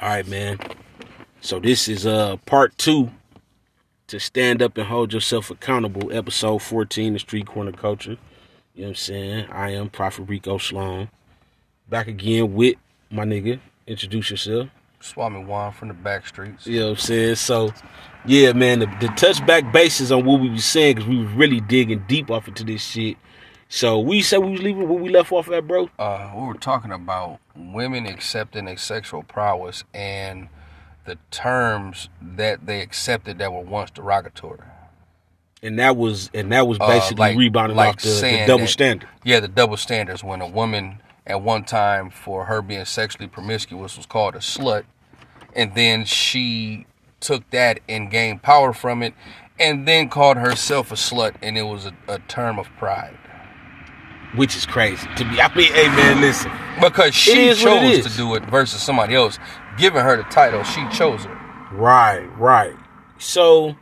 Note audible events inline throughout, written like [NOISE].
All right, man. So this is uh part two to stand up and hold yourself accountable, episode 14 of Street Corner Culture. You know what I'm saying? I am Prophet Rico Sloan. Back again with my nigga. Introduce yourself. Swami Juan from the back streets. You know what I'm saying? So, yeah, man, the, the touchback basis on what we was saying, because we was really digging deep off into this shit. So, we said we was leaving where we left off at, bro? Uh, we were talking about women accepting a sexual prowess and the terms that they accepted that were once derogatory. And that was and that was Uh, basically like- rebounding like off the, the double that- standard. Yeah, the double standards when a woman at one time for her being sexually promiscuous was called a slut, and then she took that and gained power from it, and then called herself a slut, and it was a, a term of pride Which is crazy. To me. I mean, hey man, listen. because she is what it chose to do it versus somebody else giving her the title. She chose it. Right, right. So,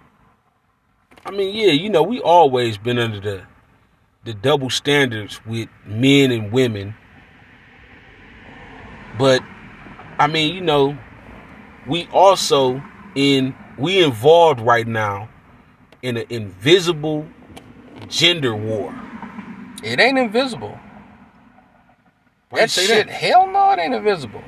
I mean, yeah, you know, we always been under the the double standards with men and women. But I mean, you know, we also in we involved right now in an invisible gender war. It ain't invisible. Why that shit, that? hell no, it ain't invisible.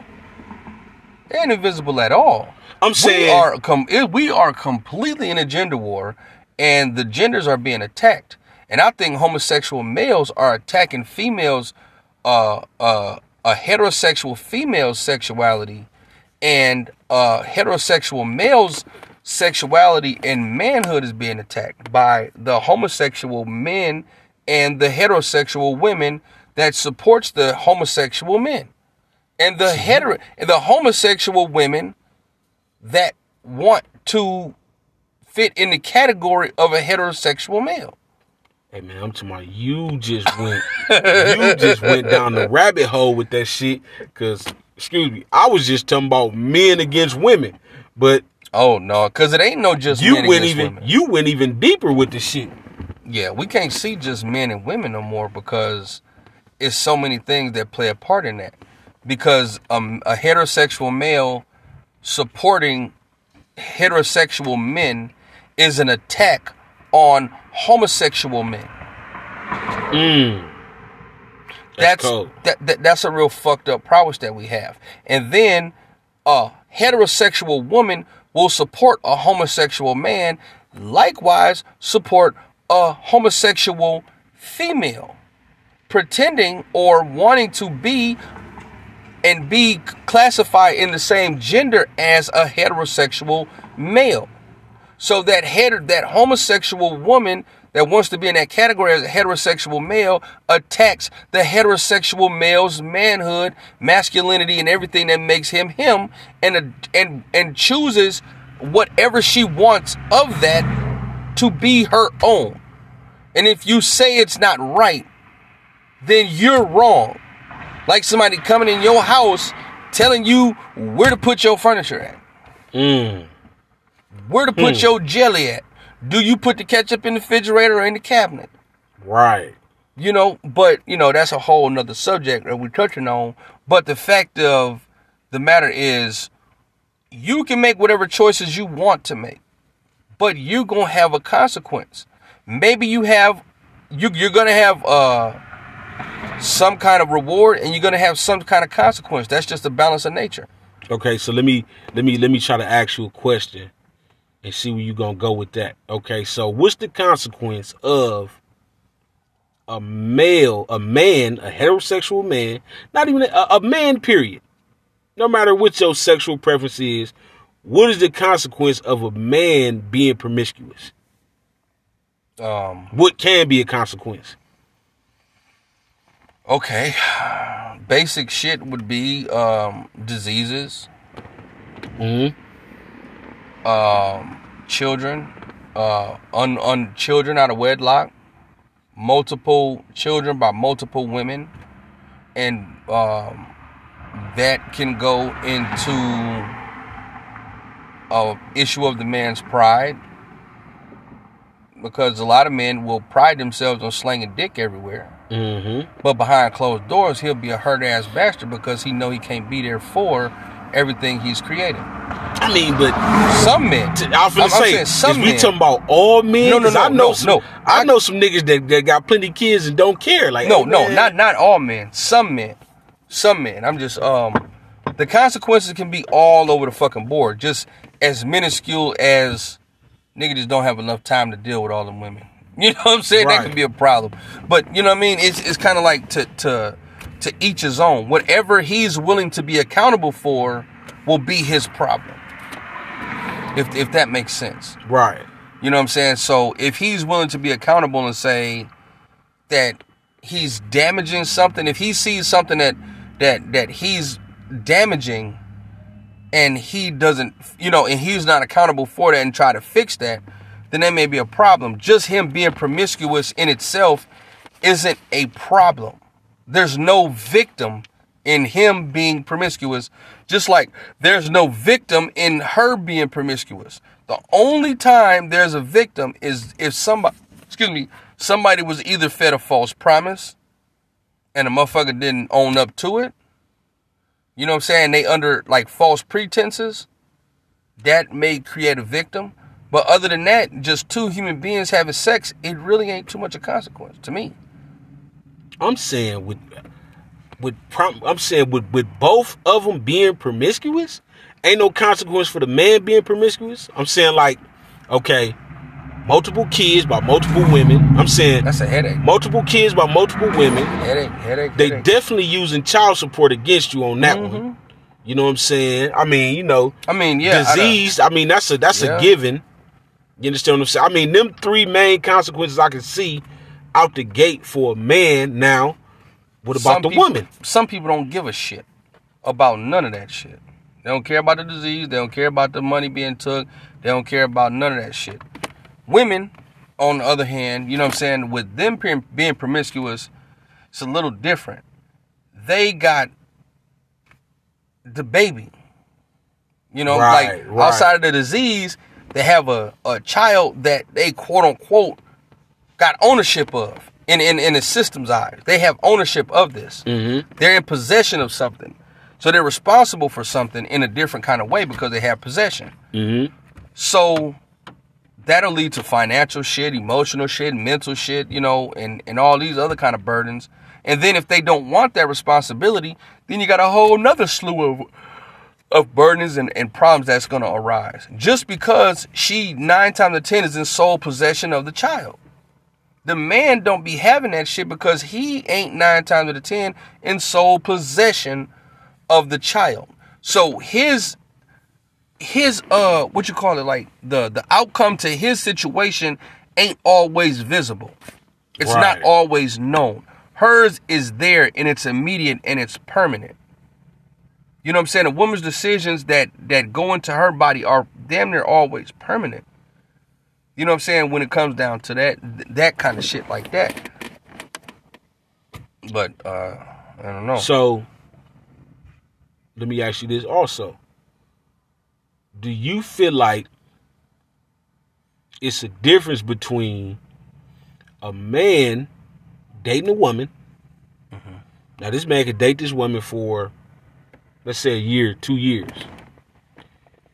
It ain't invisible at all. I'm saying we are com- we are completely in a gender war, and the genders are being attacked. And I think homosexual males are attacking females, uh, uh, a heterosexual female's sexuality, and uh, heterosexual males' sexuality and manhood is being attacked by the homosexual men and the heterosexual women that supports the homosexual men and the hetero and the homosexual women that want to fit in the category of a heterosexual male. Hey man, I'm talking about you just went you just went down the rabbit hole with that shit. Cause excuse me, I was just talking about men against women. But Oh no, because it ain't no just you men went against even women. you went even deeper with the shit. Yeah, we can't see just men and women no more because it's so many things that play a part in that. Because um, a heterosexual male supporting heterosexual men is an attack on homosexual men. Mm. That's, that, that that's a real fucked up prowess that we have. And then a heterosexual woman will support a homosexual man, likewise support a homosexual female, pretending or wanting to be and be classified in the same gender as a heterosexual male. So that heter- that homosexual woman that wants to be in that category as a heterosexual male attacks the heterosexual male's manhood, masculinity, and everything that makes him him, and uh, and and chooses whatever she wants of that to be her own. And if you say it's not right, then you're wrong. Like somebody coming in your house telling you where to put your furniture at Mm. where to put your jelly at. Do you put the ketchup in the refrigerator or in the cabinet? Right. You know, but you know that's a whole nother subject that we're touching on. But the fact of the matter is, you can make whatever choices you want to make, but you're gonna have a consequence. Maybe you have, you you're gonna have uh some kind of reward, and you're gonna have some kind of consequence. That's just the balance of nature. Okay, so let me let me let me try to ask you a question and see where you're gonna go with that. Okay, so what's the consequence of a male, a man, a heterosexual man, not even a, a man, period. No matter what your sexual preference is, what is the consequence of a man being promiscuous? Um, What can be a consequence? Okay. Basic shit would be um, diseases, hmm um, children, uh, un, un children out of wedlock, multiple children by multiple women, and um, that can go into a issue of the man's pride because a lot of men will pride themselves on slanging dick everywhere. hmm But behind closed doors, he'll be a hurt ass bastard because he know he can't be there for everything he's created. I mean, but Some men, t- I was gonna say, saying some we talking about all men? No, no, no, I know no, some, no. I, I- know some niggas that, that got plenty of kids and don't care. Like, No, hey, no, man. not not all men. Some men. Some men. I'm just um the consequences can be all over the fucking board. Just as minuscule as nigga just don't have enough time to deal with all them women. [LAUGHS] You know what I'm saying? That Right. could be a problem. But you know what I mean? It's it's kind of like to to to each his own. Whatever he's willing to be accountable for will be his problem. If if that makes sense. right. You know what I'm saying? So if he's willing to be accountable and say that he's damaging something, if he sees something that that that he's damaging and he doesn't, you know, and he's not accountable for that and try to fix that, then that may be a problem. Just him being promiscuous in itself isn't a problem. There's no victim in him being promiscuous, just like there's no victim in her being promiscuous. The only time there's a victim is if somebody, excuse me, somebody was either fed a false promise and a motherfucker didn't own up to it. You know what I'm saying? They under like false pretenses. That may create a victim. But other than that, just two human beings having sex, it really ain't too much of consequence to me. I'm saying with with prom, I'm saying with with both of them being promiscuous, ain't no consequence for the man being promiscuous. I'm saying like, okay, multiple kids by multiple women. I'm saying That's a headache. multiple kids by multiple women. Headache, headache, They headache. definitely using child support against you on that Mm-hmm. one. You know what I'm saying? I mean, you know, I mean, yeah. I disease. I, mean, that's a that's Yeah. a given. You understand what I'm saying? I mean, them three main consequences I can see out the gate for a man. Now, what about some the people, woman? Some people don't give a shit about none of that shit. They don't care about the disease. They don't care about the money being took. They don't care about none of that shit. Women, on the other hand, you know what I'm saying, with them being promiscuous, it's a little different. They got the baby. You know, Right, like right. outside of the disease, they have a, a child that they quote unquote got ownership of in, in, in the system's eyes. They have ownership of this. Mm-hmm. They're in possession of something. So they're responsible for something in a different kind of way because they have possession. Mm-hmm. So that'll lead to financial shit, emotional shit, mental shit, you know, and, and all these other kind of burdens. And then if they don't want that responsibility, then you got a whole nother slew of of burdens and, and problems that's gonna arise. Just because she nine times out of ten is in sole possession of the child. The man don't be having that shit because he ain't nine times out of ten in sole possession of the child. So his his uh what you call it like the the outcome to his situation ain't always visible. It's Right. not always known. Hers is there and it's immediate and it's permanent. You know what I'm saying? A woman's decisions that that go into her body are damn near always permanent. You know what I'm saying? When it comes down to that that kind of shit like that. But uh I don't know. So, let me ask you this also. Do you feel like it's a difference between a man dating a woman? Mm-hmm. Now, this man could date this woman for, let's say, a year, two years,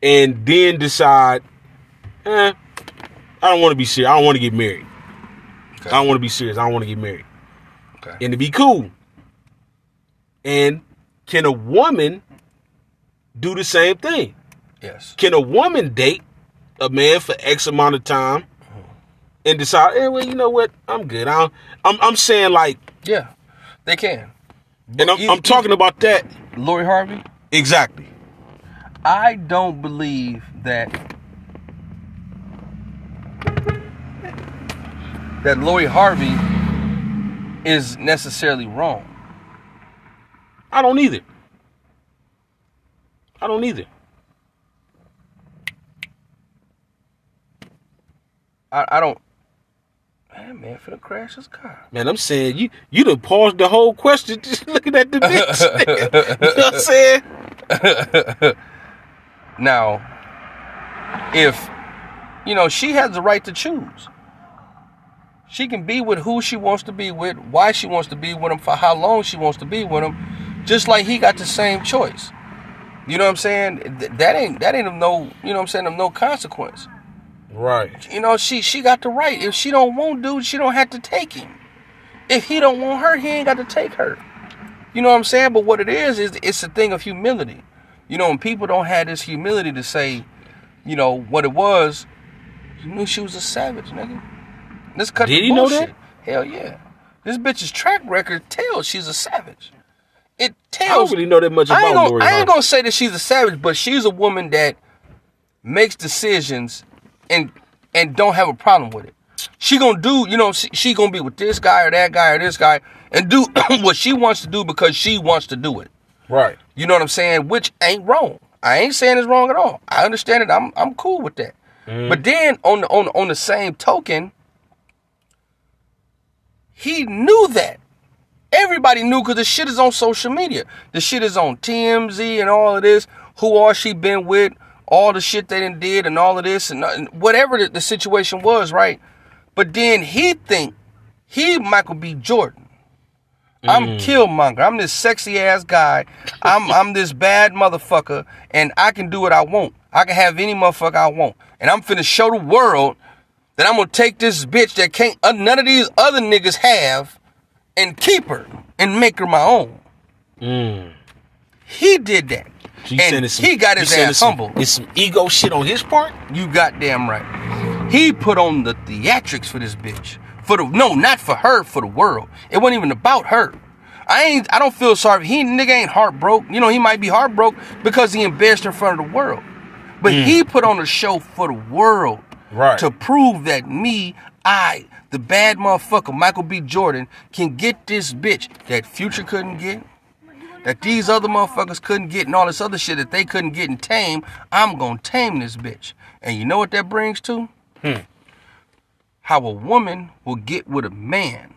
and then decide, eh, I don't want to be serious. I don't want to get married. Okay. I don't want to be serious. I don't want to get married okay. and to be cool. And can a woman do the same thing? Yes. Can a woman date a man for X amount of time and decide, eh, well, you know what, I'm good. I'm, I'm, I'm saying like, Yeah. They can. and I'm, I'm talking about that Lori Harvey? exactly. I don't believe that that Lori Harvey is necessarily wrong. I don't either. I don't either. I, I don't. Man, man, finna crash his car. Man, I'm saying you you done paused the whole question just [LAUGHS] looking at the bitch. [LAUGHS] you know what I'm saying? [LAUGHS] Now, if you know, she has the right to choose. She can be with who she wants to be with, why she wants to be with him, for how long she wants to be with him, just like he got the same choice. You know what I'm saying? Th- That ain't that ain't of no you know what I'm saying of no consequence. Right. You know she she got the right. If she don't want dude, she don't have to take him. If he don't want her, he ain't got to take her. You know what I'm saying? But what it is is it's a thing of humility. You know, when people don't have this humility to say, you know, what it was, you knew she was a savage, nigga. Let's cut Did he know that? Hell yeah. This bitch's track record tells she's a savage. It tells. I don't really know that much I ain't, about gonna, Lori I ain't Harvey. gonna say that she's a savage, but she's a woman that makes decisions and and don't have a problem with it. She gonna do, you know, she, she gonna be with this guy or that guy or this guy and do [CLEARS THROAT] what she wants to do because she wants to do it. Right. You know what I'm saying? Which ain't wrong. I ain't saying it's wrong at all. I understand it. I'm I'm cool with that. Mm-hmm. But then on the on on the same token, he knew that. Everybody knew because the shit is on social media. The shit is on TMZ and all of this. Who all she been with? All the shit they done did and all of this and, and whatever the, the situation was, right? But then he think he Michael B. Jordan. I'm Killmonger. I'm this sexy ass guy. I'm [LAUGHS] I'm this bad motherfucker, and I can do what I want. I can have any motherfucker I want, and I'm finna show the world that I'm gonna take this bitch that can't uh, none of these other niggas have, and keep her and make her my own. Mm. He did that, So you and some- he got his ass some- humble. It's some ego shit on his part. You goddamn right. He put on the theatrics for this bitch. For the no, not for her, for the world. It wasn't even about her. I ain't I don't feel sorry. He nigga ain't heartbroken. You know, he might be heartbroken because he embarrassed in front of the world. But mm. he put on a show for the world. Right. To prove that me, I, the bad motherfucker, Michael B. Jordan, can get this bitch that Future couldn't get, that these other motherfuckers couldn't get, and all this other shit that they couldn't get and tame. I'm gonna tame this bitch. And you know what that brings to? Hmm. How a woman will get with a man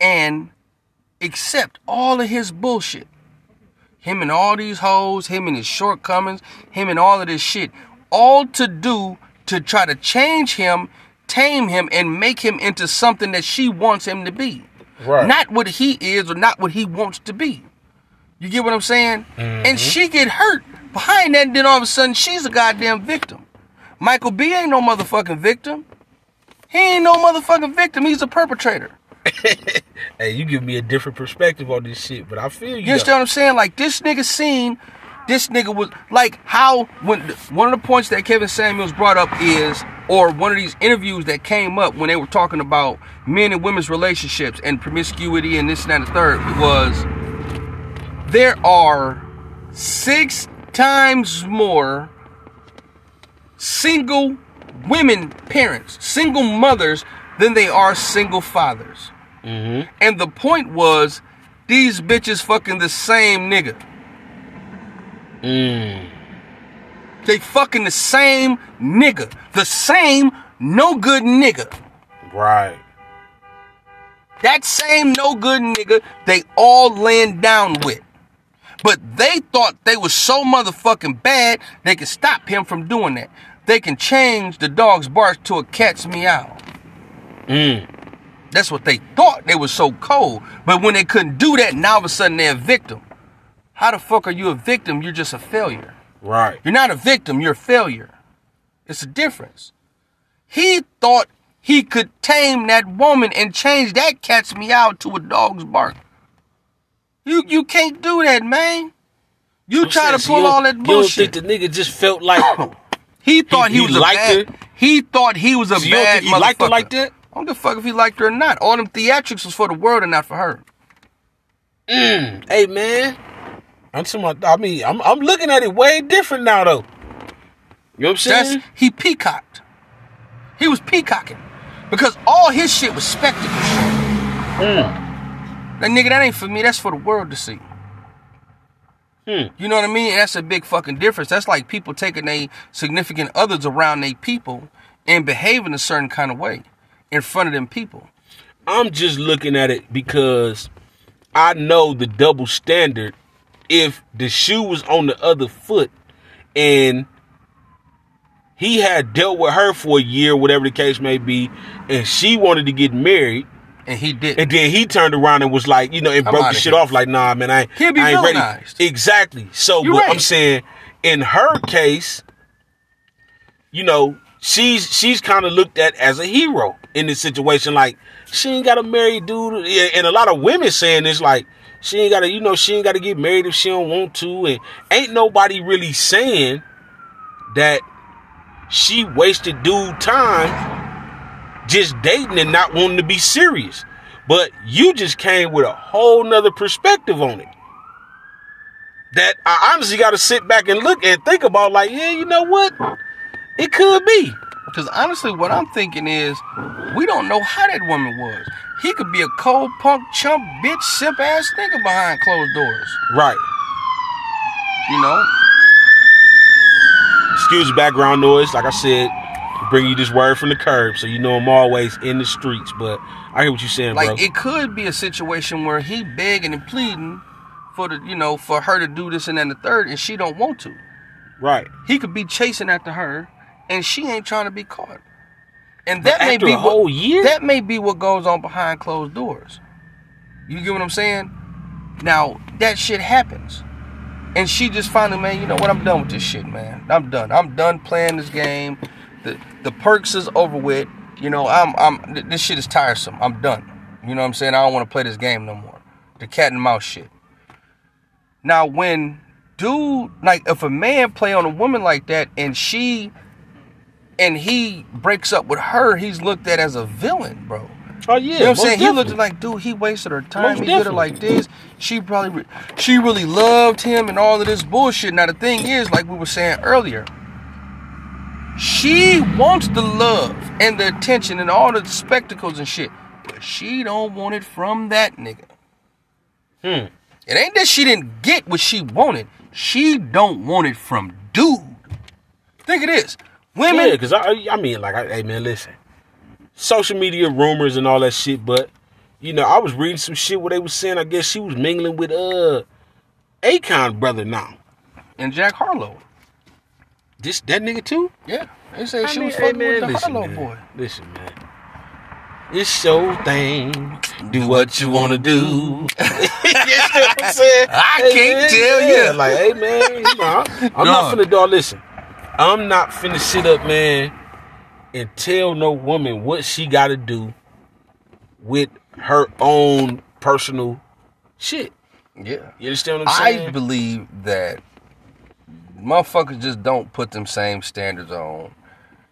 and accept all of his bullshit. Him and all these hoes, him and his shortcomings, him and all of this shit. All to do to try to change him, tame him, and make him into something that she wants him to be. Right. Not what he is or not what he wants to be. You get what I'm saying? And mm-hmm. she get hurt behind that, and then all of a sudden she's a goddamn victim. Michael B ain't no motherfucking victim. He ain't no motherfucking victim. He's a perpetrator. [LAUGHS] Hey, you give me a different perspective on this shit, but I feel you. You understand what I'm saying? Like this nigga seen, this nigga was like how when one of the points that Kevin Samuels brought up is, or one of these interviews that came up when they were talking about men and women's relationships and promiscuity and this and that and the third was there are six times more single women parents, single mothers than they are single fathers. And the point was, these bitches fucking the same nigga. Mm. They fucking the same nigga. The same no good nigga. Right. That same no good nigga they all laying down with. But they thought they were so motherfucking bad they could stop him from doing that. They can change the dog's bark to a cat's meow. Mm. That's what they thought. They were so cold. But when they couldn't do that, now all of a sudden they're a victim. How the fuck are you a victim? You're just a failure. Right. You're not a victim, you're a failure. It's a difference. He thought he could tame that woman and change that cat's meow to a dog's bark. You you can't do that, man. You I'm try to pull you all that bullshit. You don't think the nigga just felt like [COUGHS] he thought he, he was a bad. her? He thought he was a So you bad think he liked her like that? I don't give a fuck if he liked her or not. All them theatrics was for the world and not for her. Mm, hey man, I'm talking I mean, I'm I'm looking at it way different now though. You know what I'm That's saying? he peacocked. He was peacocking because all his shit was spectacle shit. Mm. That nigga, that ain't for me. That's for the world to see. Hmm. You know what I mean? That's a big fucking difference. That's like people taking their significant others around their people and behaving a certain kind of way in front of them people. I'm just looking at it because I know the double standard. If the shoe was on the other foot and he had dealt with her for a year, whatever the case may be, and she wanted to get married, And he did. And then he turned around and was like, you know, and I'm broke the shit here. off like, nah, man, I, ain't- He'll be I ain't ready. Exactly. So You're but right. I'm saying, in her case, you know, she's she's kind of looked at as a hero in this situation. Like she ain't got to marry dude, and a lot of women saying this like. She ain't gotta, you know, she ain't gotta get married if she don't want to, and ain't nobody really saying that she wasted dude time just dating and not wanting to be serious. But you just came with a whole nother perspective on it. That I honestly got to sit back and look and think about, like, yeah, you know what? It could be. Because honestly, what I'm thinking is, we don't know how that woman was. He could be a cold punk chump bitch simp ass nigga behind closed doors. Right. You know? Excuse the background noise. Like I said, bring you this word from the curb, so you know I'm always in the streets. But I hear what you're saying, Like bro. it could be a situation where he begging and pleading for the, you know, for her to do this and then the third, and she don't want to. right. He could be chasing after her, and she ain't trying to be caught. And But that may be a whole what, year? That may be what goes on behind closed doors. You get what I'm saying? Now that shit happens, and she just finally, man, you know what? I'm done with this shit, man. I'm done. I'm done playing this game. The the perks is over with. You know, I'm I'm this shit is tiresome. I'm done. You know what I'm saying? I don't want to play this game no more. The cat and mouse shit. Now when dude like if a man play on a woman like that and she and he breaks up with her, he's looked at as a villain, bro. Oh yeah. You know what I'm saying? He looked like, dude, he wasted her time. Most he did her like this. She probably, re- she really loved him and all of this bullshit. Now the thing is, like we were saying earlier, she wants the love and the attention and all the spectacles and shit, but she don't want it from that nigga. Hmm. It ain't that she didn't get what she wanted. She don't want it from dude. Think of this. Women Yeah, because I, I mean, like, I, hey man, listen, social media rumors and all that shit, but you know, I was reading some shit where they was saying, I guess she was mingling with uh, Akon brother now. and Jack Harlow. This that nigga too? Yeah. They say I she mean, was hey, fucking man, with the listen, Harlow man. boy. Listen, man. It's your thing. Do what you wanna do. [LAUGHS] you know what I'm saying? [LAUGHS] I can't tell yeah. ya. Like, hey man, you know, I'm I'm not Dog. finna dog. Listen, I'm not finna sit up, man, and tell no woman what she got to do with her own personal shit. Yeah. You understand what I'm saying? I believe that motherfuckers just don't put them same standards on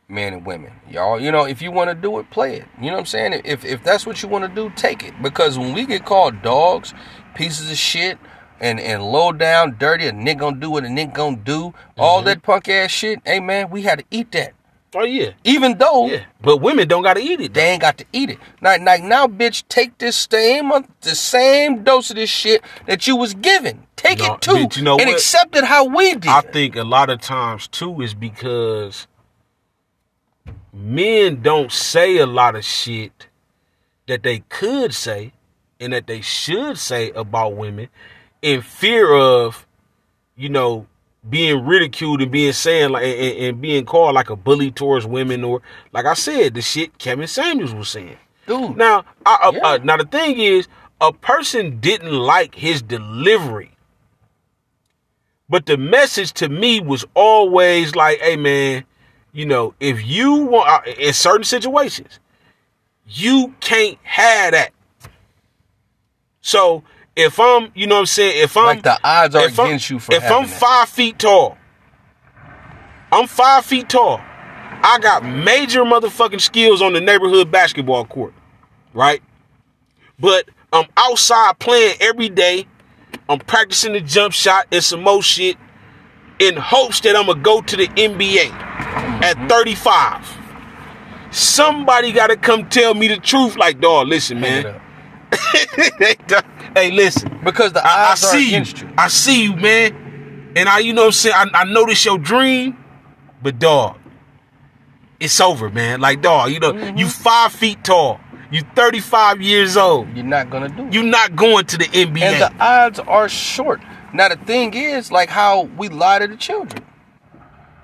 men and women. Y'all, you know, if you want to do it, play it. You know what I'm saying? If if that's what you want to do, take it. Because when we get called dogs, pieces of shit, and and low down, dirty, a nigga gonna do what a nigga gonna do, all Mm-hmm. that punk ass shit, hey man, we had to eat that. Oh yeah, Even though yeah. But women don't gotta eat it. they ain't got to eat it. Like, like now, bitch, take this same uh, the same dose of this shit that you was given. Take No, it too, you know and what? accept it how we did. I think a lot of times too is because men don't say a lot of shit that they could say and that they should say about women in fear of, you know, being ridiculed and being saying like and, and being called like a bully towards women or like I said, the shit Kevin Samuels was saying. Dude, Now, I, uh, Yeah. uh, now the thing is, a person didn't like his delivery, but the message to me was always like, "Hey, man, you know, if you want uh, in certain situations, you can't have that." So if I'm, you know, what I'm saying, if I'm like the odds are if I'm- you for if I'm that. five feet tall, I'm five feet tall. I got major motherfucking skills on the neighborhood basketball court, right? But I'm outside playing every day. I'm practicing the jump shot and some more shit in hopes that I'm gonna go to the NBA at mm-hmm. 35. Somebody gotta come tell me the truth. Like, dog, listen, man. [LAUGHS] [LAUGHS] hey, listen. because the I, I odds are see you. against you. I see you, man. And I, you know what I'm saying? I, I know this your dream, but dog, it's over, man. Like, dog, you know, Mm-hmm. you five feet tall. You 35 years old. You're not gonna do it. You're not going to the NBA. and the odds are short. Now the thing is, like how we lie to the children.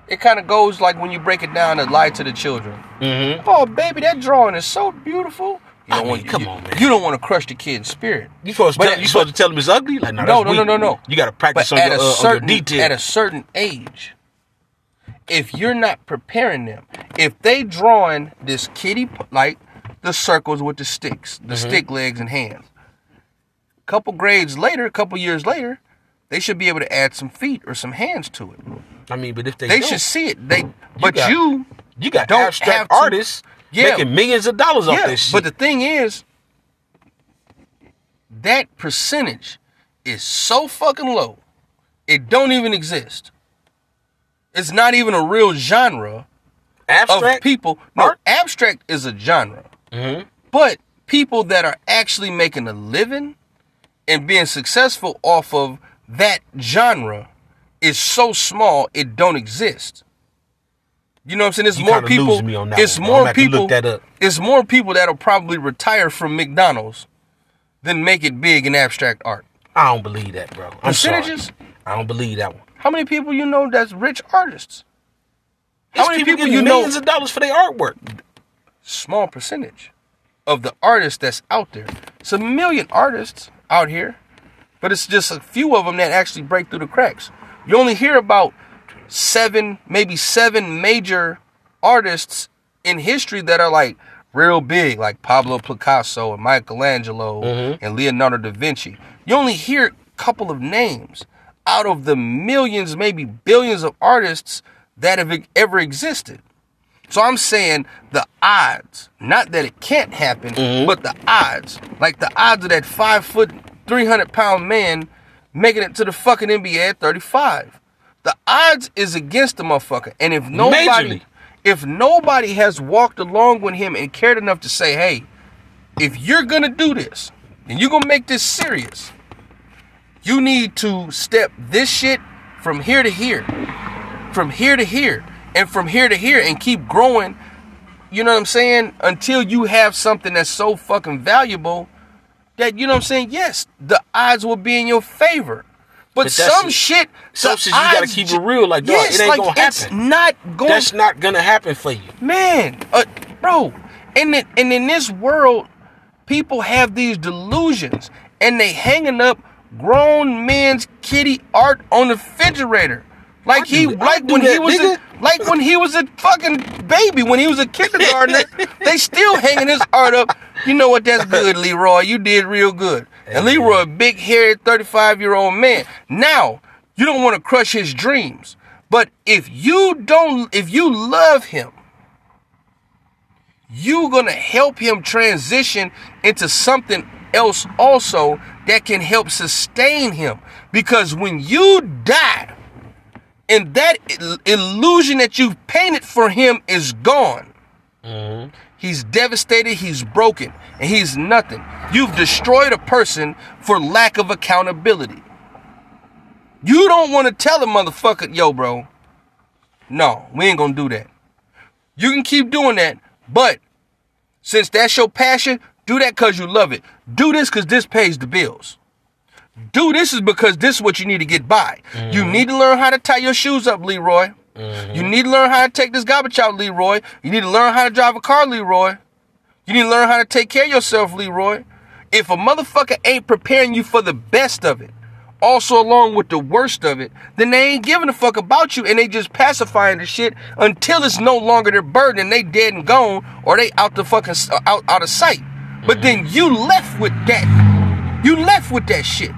It kind of goes like when you break it down to lie to the children. mm-hmm. Oh, baby, that drawing is so beautiful. You I don't mean, want, come you, on, man. You don't want to crush the kid's spirit. You supposed to tell, you supposed to tell him it's ugly? Like no, No, no, no, no, no. You got to practice But on at your, a uh, certain detail. at a certain age, if you're not preparing them, if they drawing this kitty like the circles with the sticks, the Mm-hmm. stick legs and hands, a couple grades later, a couple years later, they should be able to add some feet or some hands to it. I mean, but if they They should see it. They, but got- you, you got don't abstract have to- artists Yeah. making millions of dollars off yeah. this shit. But the thing is, that percentage is so fucking low, it don't even exist. It's not even a real genre abstract of people. No, art? abstract is a genre. Mhm. But people that are actually making a living and being successful off of that genre is so small it don't exist. You know what I'm saying? It's You more people. me on that it's one, more I'm gonna have to people. look that up. It's more people that'll probably retire from McDonald's than make it big in abstract art. I don't believe that, bro. I'm Percentages? sorry. I don't believe that one. How many people you know that's rich artists? How How many people people you know- millions of dollars for their artwork? small percentage of the artists that's out there. It's a million artists out here, but it's just a few of them that actually break through the cracks. You only hear about seven, maybe seven major artists in history that are like real big, like Pablo Picasso and Michelangelo mm-hmm. and Leonardo da Vinci. You only hear a couple of names out of the millions, maybe billions of artists that have ever existed. So I'm saying the odds, not that it can't happen, mm-hmm. but the odds, like the odds of that five foot, 300 pound man making it to the fucking NBA at 35. The odds is against the motherfucker. And if nobody, Majorly. if nobody has walked along with him and cared enough to say, hey, if you're gonna do this and you're gonna make this serious, you need to step this shit from here to here from here to here and from here to here and keep growing you know what i'm saying until you have something that's so fucking valuable that you know what i'm saying yes the odds will be in your favor but, But some shit some shit you gotta keep it real, like, dog, it ain't gonna it's happen. not going That's not gonna happen for you. man uh, bro and it, and in this world people have these delusions and they hanging up grown men's kitty art on the refrigerator. Like he like when he was a, like when he was a fucking baby when he was a kindergartner they still hanging his art up. You know what? That's good leroy. You did real good and leroy a big hairy 35 year old man. Now you don't want to crush his dreams. But if you don't if you love him you're gonna help him transition into something else also that can help sustain him. Because when you die and that illusion that you've painted for him is gone mm-hmm. He's devastated he's broken and he's nothing you've destroyed a person for lack of accountability you don't want to tell a motherfucker yo bro no we ain't gonna do that you can keep doing that, but since that's your passion, do that because you love it. Do this because this pays the bills. Do this is because this is what you need to get by. You mm-hmm. need to learn how to tie your shoes up, Leroy. Mm-hmm. You need to learn how to take this garbage out, Leroy. You need to learn how to drive a car, Leroy. You need to learn how to take care of yourself, Leroy. If a motherfucker ain't preparing you for the best of it, also along with the worst of it, then they ain't giving a fuck about you and they just pacifying the shit until it's no longer their burden and they dead and gone or they out the fucking out out of sight. But mm-hmm. then you left with that. You left with that shit.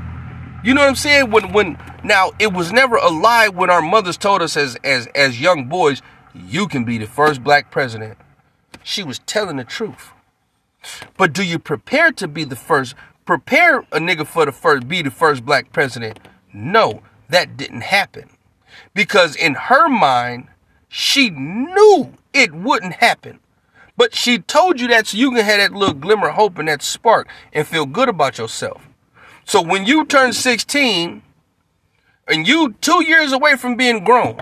You know what I'm saying? When when now it was never a lie when our mothers told us as as as young boys, you can be the first black president. She was telling the truth. But do you prepare to be the first? Prepare a nigga for the first, be the first black president? No, that didn't happen. Because in her mind, she knew it wouldn't happen. But she told you that so you can have that little glimmer of hope and that spark and feel good about yourself. So when you turn 16 and you two years away from being grown,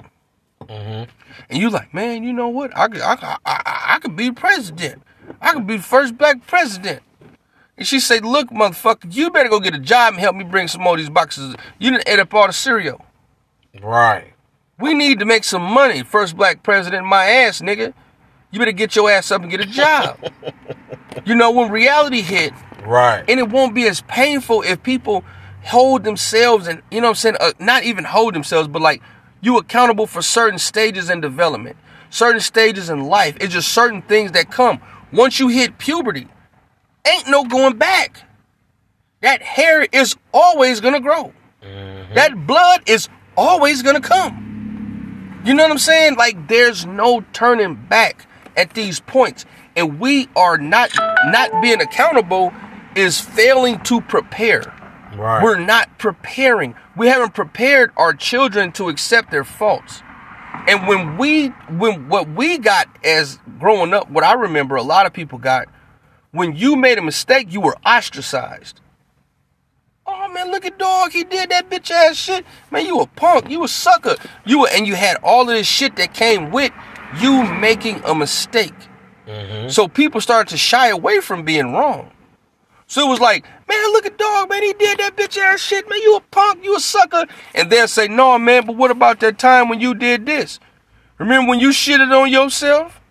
mm-hmm. and you like, man, you know what? I could, I, I, I, I could be president. I could be the first black president. And she said, look, motherfucker, you better go get a job and help me bring some more of these boxes. You didn't eat up all the cereal. Right. We need to make some money. First black president, my ass, nigga. You better get your ass up and get a job. [LAUGHS] you know, when reality hit, Right. and it won't be as painful if people hold themselves and you know what I'm saying, uh, not even hold themselves, but like you accountable for certain stages in development, certain stages in life. It's just certain things that come once you hit puberty. Ain't no going back. That hair is always gonna grow. That blood is always gonna come. You know what I'm saying? Like there's no turning back at these points. And we are not not being accountable is failing to prepare. Right. We're not preparing. We haven't prepared our children to accept their faults. And when we when what we got as growing up, what I remember a lot of people got, when you made a mistake, you were ostracized. Oh man, look at dog, he did that bitch ass shit. Man, you a punk, you a sucker. You were, and you had all of this shit that came with you making a mistake. Mm-hmm. So people started to shy away from being wrong. So it was like, man, look at dog, man, he did that bitch ass shit, man, you a punk, you a sucker. And they'll say, no, man, but what about that time when you did this? Remember when you shitted on yourself?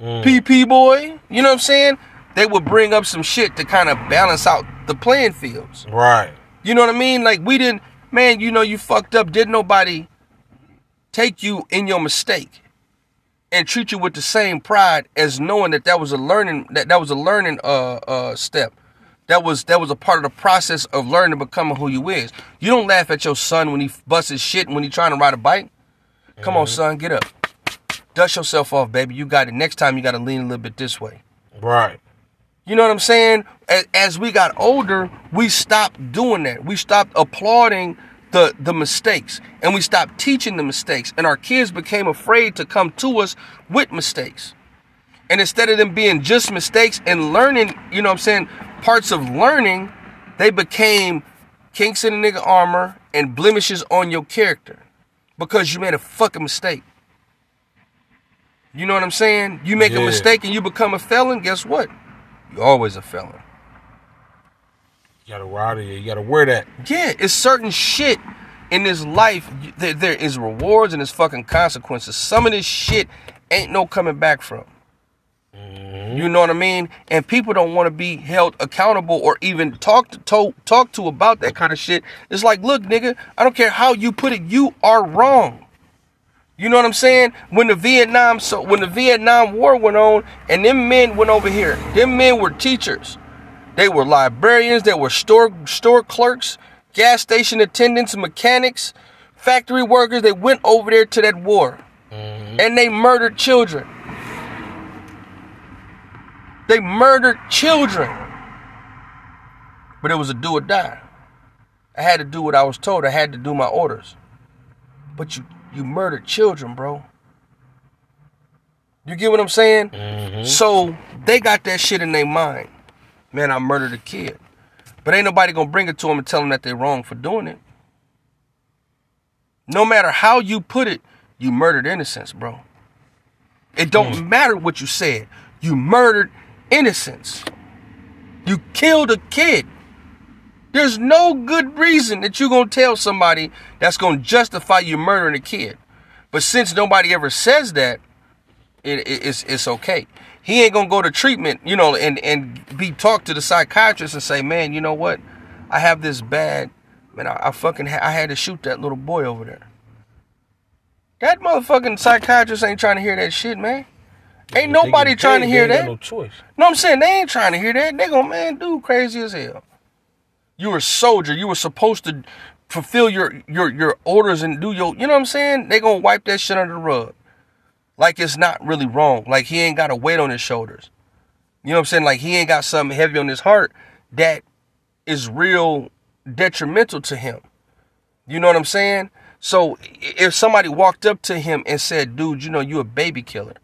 PP boy, you know what I'm saying? They would bring up some shit to kind of balance out the playing fields. Right. You know what I mean? Like we didn't, man. You know you fucked up. Did nobody take you in your mistake and treat you with the same pride as knowing that that was a learning that that was a learning uh uh step. That was that was a part of the process of learning to becoming who you is. You don't laugh at your son when he busts his shit when he trying to ride a bike. Come on, mm-hmm. son, get up. Dust yourself off, baby. You got it. Next time you got to lean a little bit this way. Right. You know what I'm saying? As, as we got older, we stopped doing that. We stopped applauding the the mistakes, and we stopped teaching the mistakes. And our kids became afraid to come to us with mistakes. And instead of them being just mistakes and learning, you know what I'm saying, parts of learning, they became kinks in the nigga armor and blemishes on your character because you made a fucking mistake. You know what I'm saying? You make a mistake and you become a felon, guess what? You're always a felon. You gotta ride it. You gotta wear that. Yeah, it's certain shit in this life. There, there is rewards and there's fucking consequences. Some of this shit ain't no coming back from. Mm-hmm. You know what I mean? And people don't want to be held accountable or even talk to, to talk to about that kind of shit. It's like, look, nigga, I don't care how you put it, you are wrong. You know what I'm saying? When the Vietnam so when the Vietnam War went on and them men went over here, them men were teachers. They were librarians, they were store store clerks, gas station attendants, mechanics, factory workers. They went over there to that war. Mm-hmm. And they murdered children. They murdered children. But it was a do or die. I had to do what I was told. I had to do my orders. But you you murdered children, bro. You get what I'm saying? Mm-hmm. So they got that shit in their mind. Man, I murdered a kid. But ain't nobody gonna bring it to them and tell them that they're wrong for doing it. No matter how you put it, you murdered innocence, bro. It don't mm. matter what you said. You murdered innocence. You killed a kid. There's no good reason that you're gonna tell somebody that's gonna justify you murdering a kid. But since nobody ever says that, it, it- it's it's okay. He ain't gonna go to treatment, you know, and and be talked to the psychiatrist and say, man, you know what? I have this bad, man. I, I fucking ha- I had to shoot that little boy over there. That motherfucking psychiatrist ain't trying to hear that shit, man. Ain't nobody trying paid, to hear that. No choice. No, I'm saying they ain't trying to hear that. They gonna man, dude, crazy as hell. You were a soldier. You were supposed to fulfill your your your orders and do your. You know what I'm saying? They gonna wipe that shit under the rug, like it's not really wrong. Like he ain't got a weight on his shoulders. You know what I'm saying? Like he ain't got something heavy on his heart that is real detrimental to him. You know what I'm saying? So if somebody walked up to him and said, "Dude, you know you a baby killer,"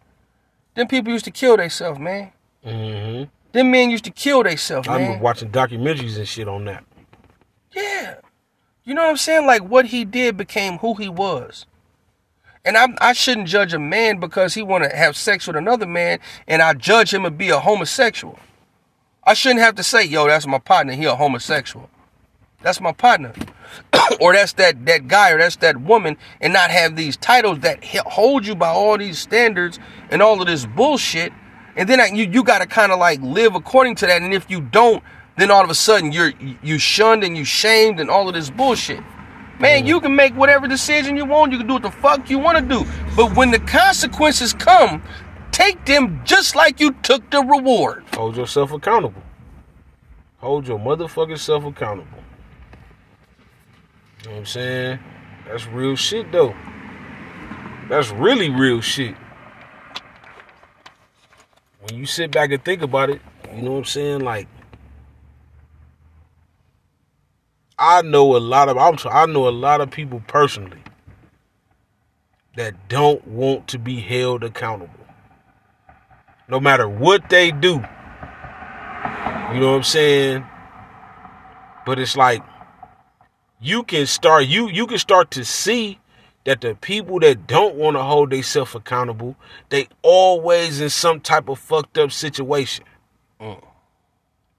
then people used to kill themselves, man. hmm Them men used to kill themselves, I man. remember watching documentaries and shit on that. Yeah. You know what I'm saying? Like what he did became who he was. And I I shouldn't judge a man because he want to have sex with another man and I judge him to be a homosexual. I shouldn't have to say, "Yo, that's my partner, he a homosexual." That's my partner. [COUGHS] or that's that that guy or that's that woman and not have these titles that hold you by all these standards and all of this bullshit and then I, you you got to kind of like live according to that. And if you don't, then all of a sudden you're you shunned and you shamed and all of this bullshit. Man, you can make whatever decision you want. You can do what the fuck you want to do. But when the consequences come, take them just like you took the reward. Hold yourself accountable. Hold your motherfucking self accountable. You know what I'm saying? That's real shit though. That's really real shit. When you sit back and think about it, you know what I'm saying? Like I know a lot of I'm I know a lot of people personally that don't want to be held accountable. No matter what they do. You know what I'm saying? But it's like you can start you you can start to see that the people that don't want to hold themselves accountable, they always in some type of fucked up situation. Mm.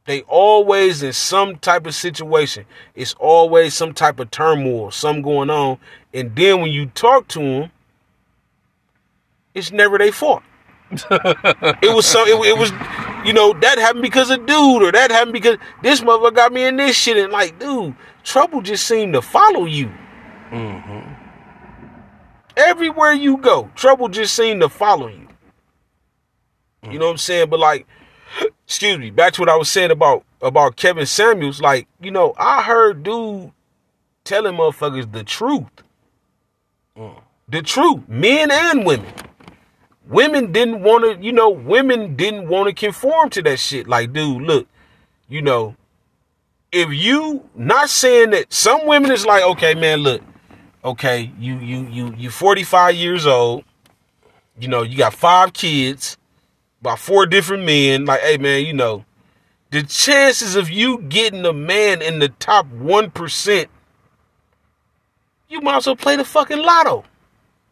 They always in some type of situation. It's always some type of turmoil, something going on. And then when you talk to them, it's never their fault. [LAUGHS] it was some. It, it was, you know, that happened because of dude, or that happened because this motherfucker got me in this shit. And like, dude, trouble just seemed to follow you. Mm-hmm. Everywhere you go, trouble just seemed to follow you. Mm. You know what I'm saying? But like, [CLEARS THROAT] excuse me, back to what I was saying about about Kevin Samuels. Like, you know, I heard dude telling motherfuckers the truth. Mm. The truth, men and women. Women didn't want to, you know, women didn't want to conform to that shit. Like, dude, look, you know, if you not saying that some women is like, okay, man, look, okay, you you you you 45 years old, you know, you got five kids, by four different men. Like, hey man, you know, the chances of you getting a man in the top one percent, you might as well play the fucking lotto.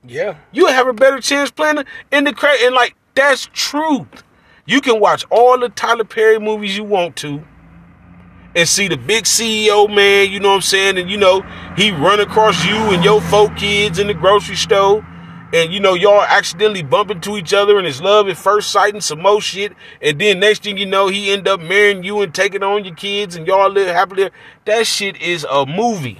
Yeah. You have a better chance playing in the crack, and like that's truth. You can watch all the Tyler Perry movies you want to, and see the big CEO man. You know what I'm saying? And you know he run across you and your four kids in the grocery store, and you know y'all accidentally bump into each other, and it's love at first sight and some more shit. And then next thing you know, he end up marrying you and taking on your kids, and y'all live happily. That shit is a movie.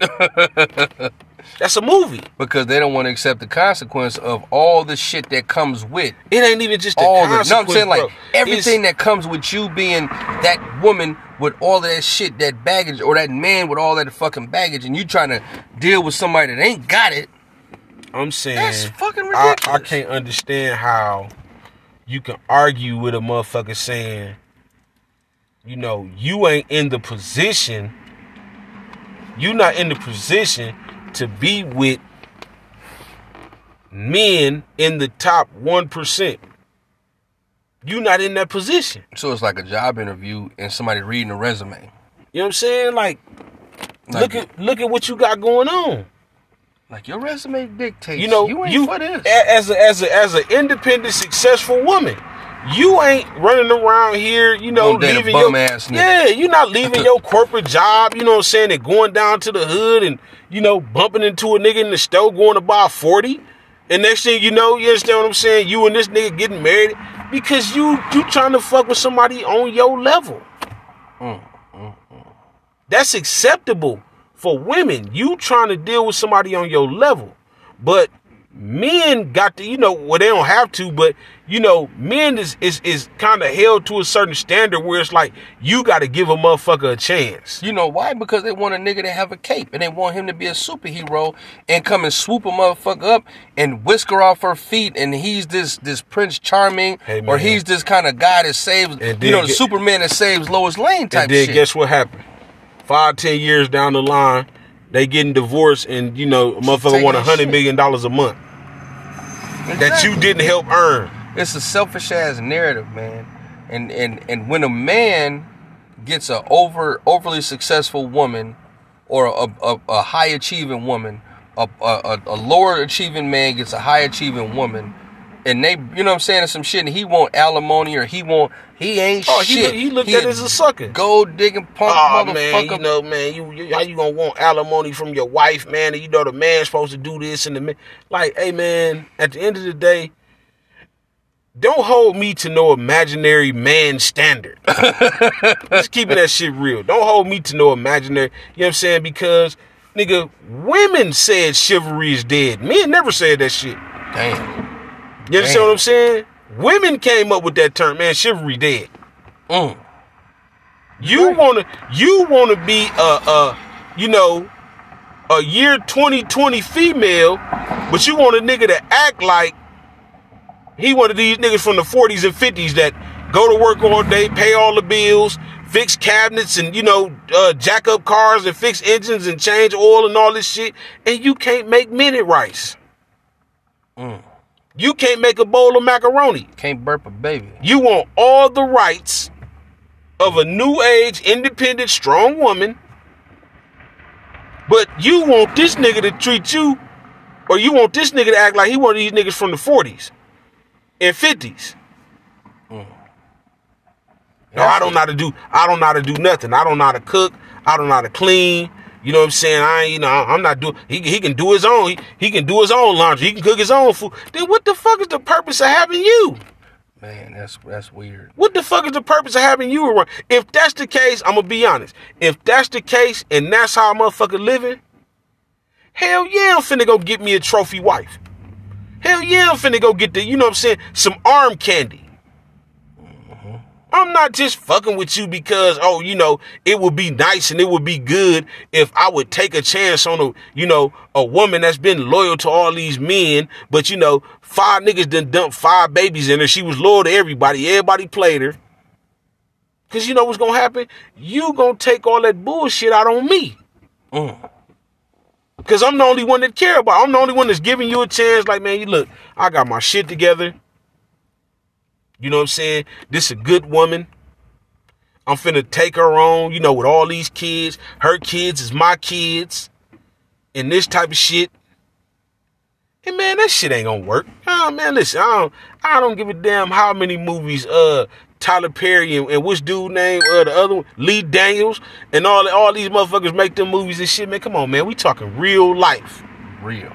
[LAUGHS] That's a movie. Because they don't want to accept the consequence of all the shit that comes with It ain't even just all the. consequence. No, I'm saying like everything that comes with you being that woman with all of that shit, that baggage, or that man with all that fucking baggage, and you trying to deal with somebody that ain't got it. I'm saying That's fucking I, I can't understand how you can argue with a motherfucker saying, you know, you ain't in the position, you not in the position to be with men in the top one percent. You not in that position. So it's like a job interview and somebody reading a resume. You know what I'm saying? Like, Like- look at look at what you got going on. Like your resume dictates. You know, you ain't you for this. as a as a as an independent, successful woman. You ain't running around here, you know, Gonna date a leaving your yeah. You're not leaving your corporate job. You know what I'm saying? And going down to the hood and you know bumping into a nigga in the store going to buy forty. And next thing you know, you understand what I'm saying? You and this nigga getting married because you you trying to fuck with somebody on your level. Mm, That's acceptable for women. You trying to deal with somebody on your level. But men got to, you know, well, they don't have to, but you know, men is is is kind of held to a certain standard where it's like you got to give a motherfucker a chance. You know why? Because they want a nigga to have a cape and they want him to be a superhero and come and swoop a motherfucker up and whisk her off her feet and he's this this Prince Charming Hey, or he's this kind of guy that saves you know the get- Superman that saves Lois Lane type and then shit. guess what happened? Five, ten years down the line, they getting divorced, and you know, a motherfucker want a hundred million dollars a month that you didn't help earn. It's a selfish ass narrative, man. And and and when a man gets a over overly successful woman or a a, a high achieving woman, a, a a lower achieving man gets a high achieving woman, and they you know what I'm saying there's some shit and he want alimony or he want he ain't Oh, he, shit. he looked at it as a sucker. gold digging punk Oh motherfucker. man, you know, man, you, you how you gonna want alimony from your wife, man? And you know the man's supposed to do this and the man, like, hey man, at the end of the day, don't hold me to no imaginary man standard. [LAUGHS] Just keeping that shit real. Don't hold me to no imaginary, you know what I'm saying? Because, nigga, women said chivalry is dead. Men never said that shit. Damn. You understand what I'm saying? Women came up with that term, man, chivalry dead. Mm. You wanna you wanna be a a you know a year 2020 female, but you want a nigga to act like he one of these niggas from the 40s and 50s that go to work all day, pay all the bills, fix cabinets and you know uh, jack up cars and fix engines and change oil and all this shit, and you can't make minute rice. You can't make a bowl of macaroni. Can't burp a baby. You want all the rights of a new age, independent, strong woman, but you want this nigga to treat you, or you want this nigga to act like he one of these niggas from the 40s and 50s. Mm. No, I don't know how to do. I don't know how to do nothing. I don't know how to cook. I don't know how to clean. You know what I'm saying? I ain't, you know, I'm not doing. He, he can do his own. He, he can do his own laundry. He can cook his own food. Then what the fuck is the purpose of having you? Man, that's that's weird. What the fuck is the purpose of having you around? If that's the case, I'm gonna be honest. If that's the case and that's how a motherfucker living, hell yeah, I'm finna go get me a trophy wife. Hell yeah, I'm finna go get the, you know what I'm saying, some arm candy. I'm not just fucking with you because, oh, you know, it would be nice and it would be good if I would take a chance on a, you know, a woman that's been loyal to all these men, but you know, five niggas done dumped five babies in her. She was loyal to everybody. Everybody played her. Cause you know what's gonna happen? You gonna take all that bullshit out on me. Mm. Cause I'm the only one that care about. I'm the only one that's giving you a chance. Like, man, you look, I got my shit together. You know what I'm saying? This a good woman. I'm finna take her on, you know, with all these kids. Her kids is my kids. And this type of shit. And man, that shit ain't gonna work. Oh man, listen, I don't I don't give a damn how many movies uh Tyler Perry and, and which dude name uh the other one, Lee Daniels and all all these motherfuckers make them movies and shit, man. Come on, man. We talking real life. Real.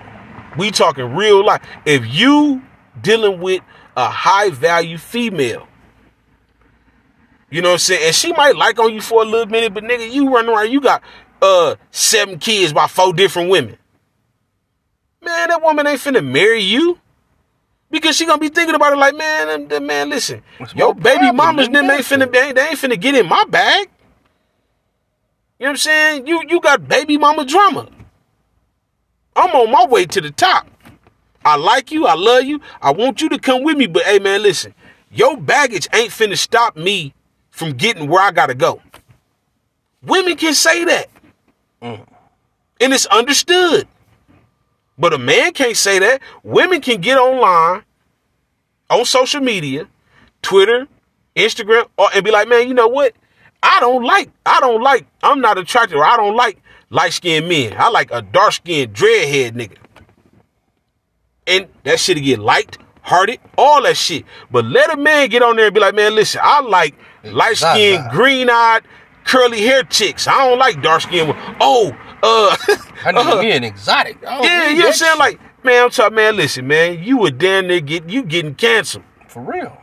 We talking real life. If you dealing with a high value female, you know what I'm saying? And she might like on you for a little minute, but nigga, you run around, you got uh seven kids by four different women. Man, that woman ain't finna marry you. Because she gonna be thinking about it like, man, man, listen, What's your baby problem? mamas them ain't finna, they they ain't finna get in my bag. You know what I'm saying? You you got baby mama drama. I'm on my way to the top. I like you, I love you, I want you to come with me, but hey man, listen, your baggage ain't finna stop me from getting where I gotta go. Women can say that. Mm. And it's understood. But a man can't say that. Women can get online, on social media, Twitter, Instagram, or, and be like, man, you know what? I don't like, I don't like, I'm not attracted, or I don't like light skinned men. I like a dark skinned dreadhead nigga. And that shit get liked, hearted, all that shit. But let a man get on there and be like, man, listen, I like light skinned, green eyed, curly hair chicks. I don't like dark skinned. Oh, uh, [LAUGHS] I need uh, me an exotic. Yeah, you know what I'm saying? Like, man, I'm talking, man, listen, man, you would damn near get you getting canceled. for real.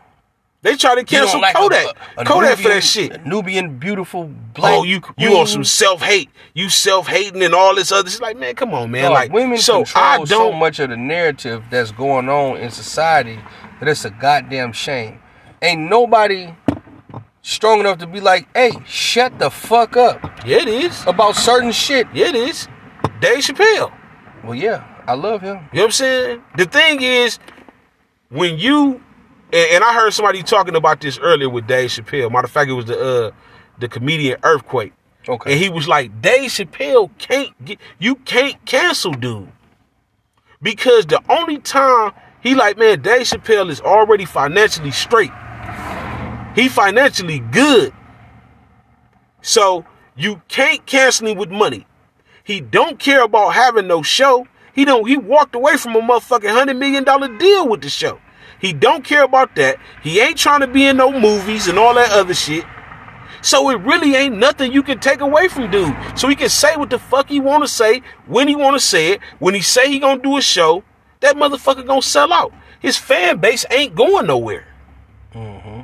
They try to cancel like Kodak. a- a Kodak for that shit. Nubian beautiful oh, black. Oh, you you on some self hate. You self hating and all this other shit. Like, man, come on, man. Dog, like, women so control I so don't. much of the narrative that's going on in society that it's a goddamn shame. Ain't nobody strong enough to be like, "Hey, shut the fuck up yeah, it is. about certain shit." Yeah, it is. Dave Chappelle. Well, yeah, I love him. You know what I'm saying? The thing is, when you and, and I heard somebody talking about this earlier with Dave Chappelle. Matter of fact, it was the uh the comedian Earthquake. Okay. And he was like, Dave Chappelle can't get you can't cancel dude. Because the only time he like, man, Dave Chappelle is already financially straight. He financially good. So you can't cancel him with money. He don't care about having no show. He don't he walked away from a motherfucking hundred million dollar deal with the show. He don't care about that. He ain't trying to be in no movies and all that other shit. So it really ain't nothing you can take away from dude. So he can say what the fuck he want to say when he want to say it. When he say he gonna do a show, that motherfucker gonna sell out. His fan base ain't going nowhere. Mm-hmm.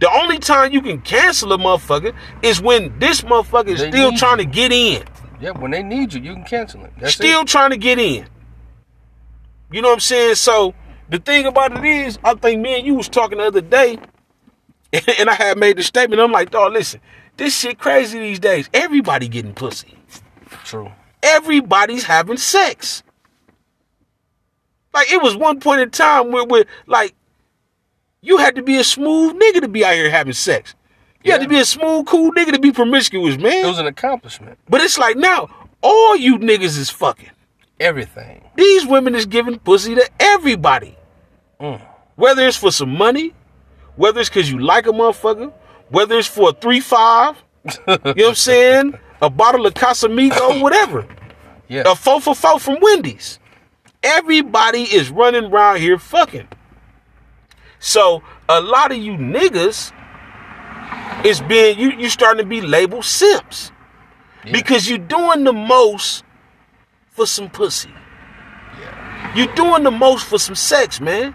The only time you can cancel a motherfucker is when this motherfucker is They still trying you. to get in. Yeah, when they need you, you can cancel it. That's still it. trying to get in. You know what I'm saying? So the thing about it is, I think me and you was talking the other day, [LAUGHS] and I had made the statement. I'm like, dog, listen, this shit crazy these days. Everybody getting pussy. True. Everybody's having sex. Like it was one point in time where, where like you had to be a smooth nigga to be out here having sex. You had to be a smooth, cool nigga to be promiscuous, man. It was an accomplishment. but it's like now, all you niggas is fucking. Everything. These women is giving pussy to everybody. Mm. Whether it's for some money, whether it's because you like a motherfucker, whether it's for a 3 5, you know what I'm [LAUGHS] saying? A bottle of Casamigo, [COUGHS] whatever. Yeah. A 4 for 4 from Wendy's. Everybody is running around here fucking. So a lot of you niggas is being you you starting to be labeled simps. Yeah. Because you're doing the most for some pussy. Yeah. You're doing the most for some sex, man.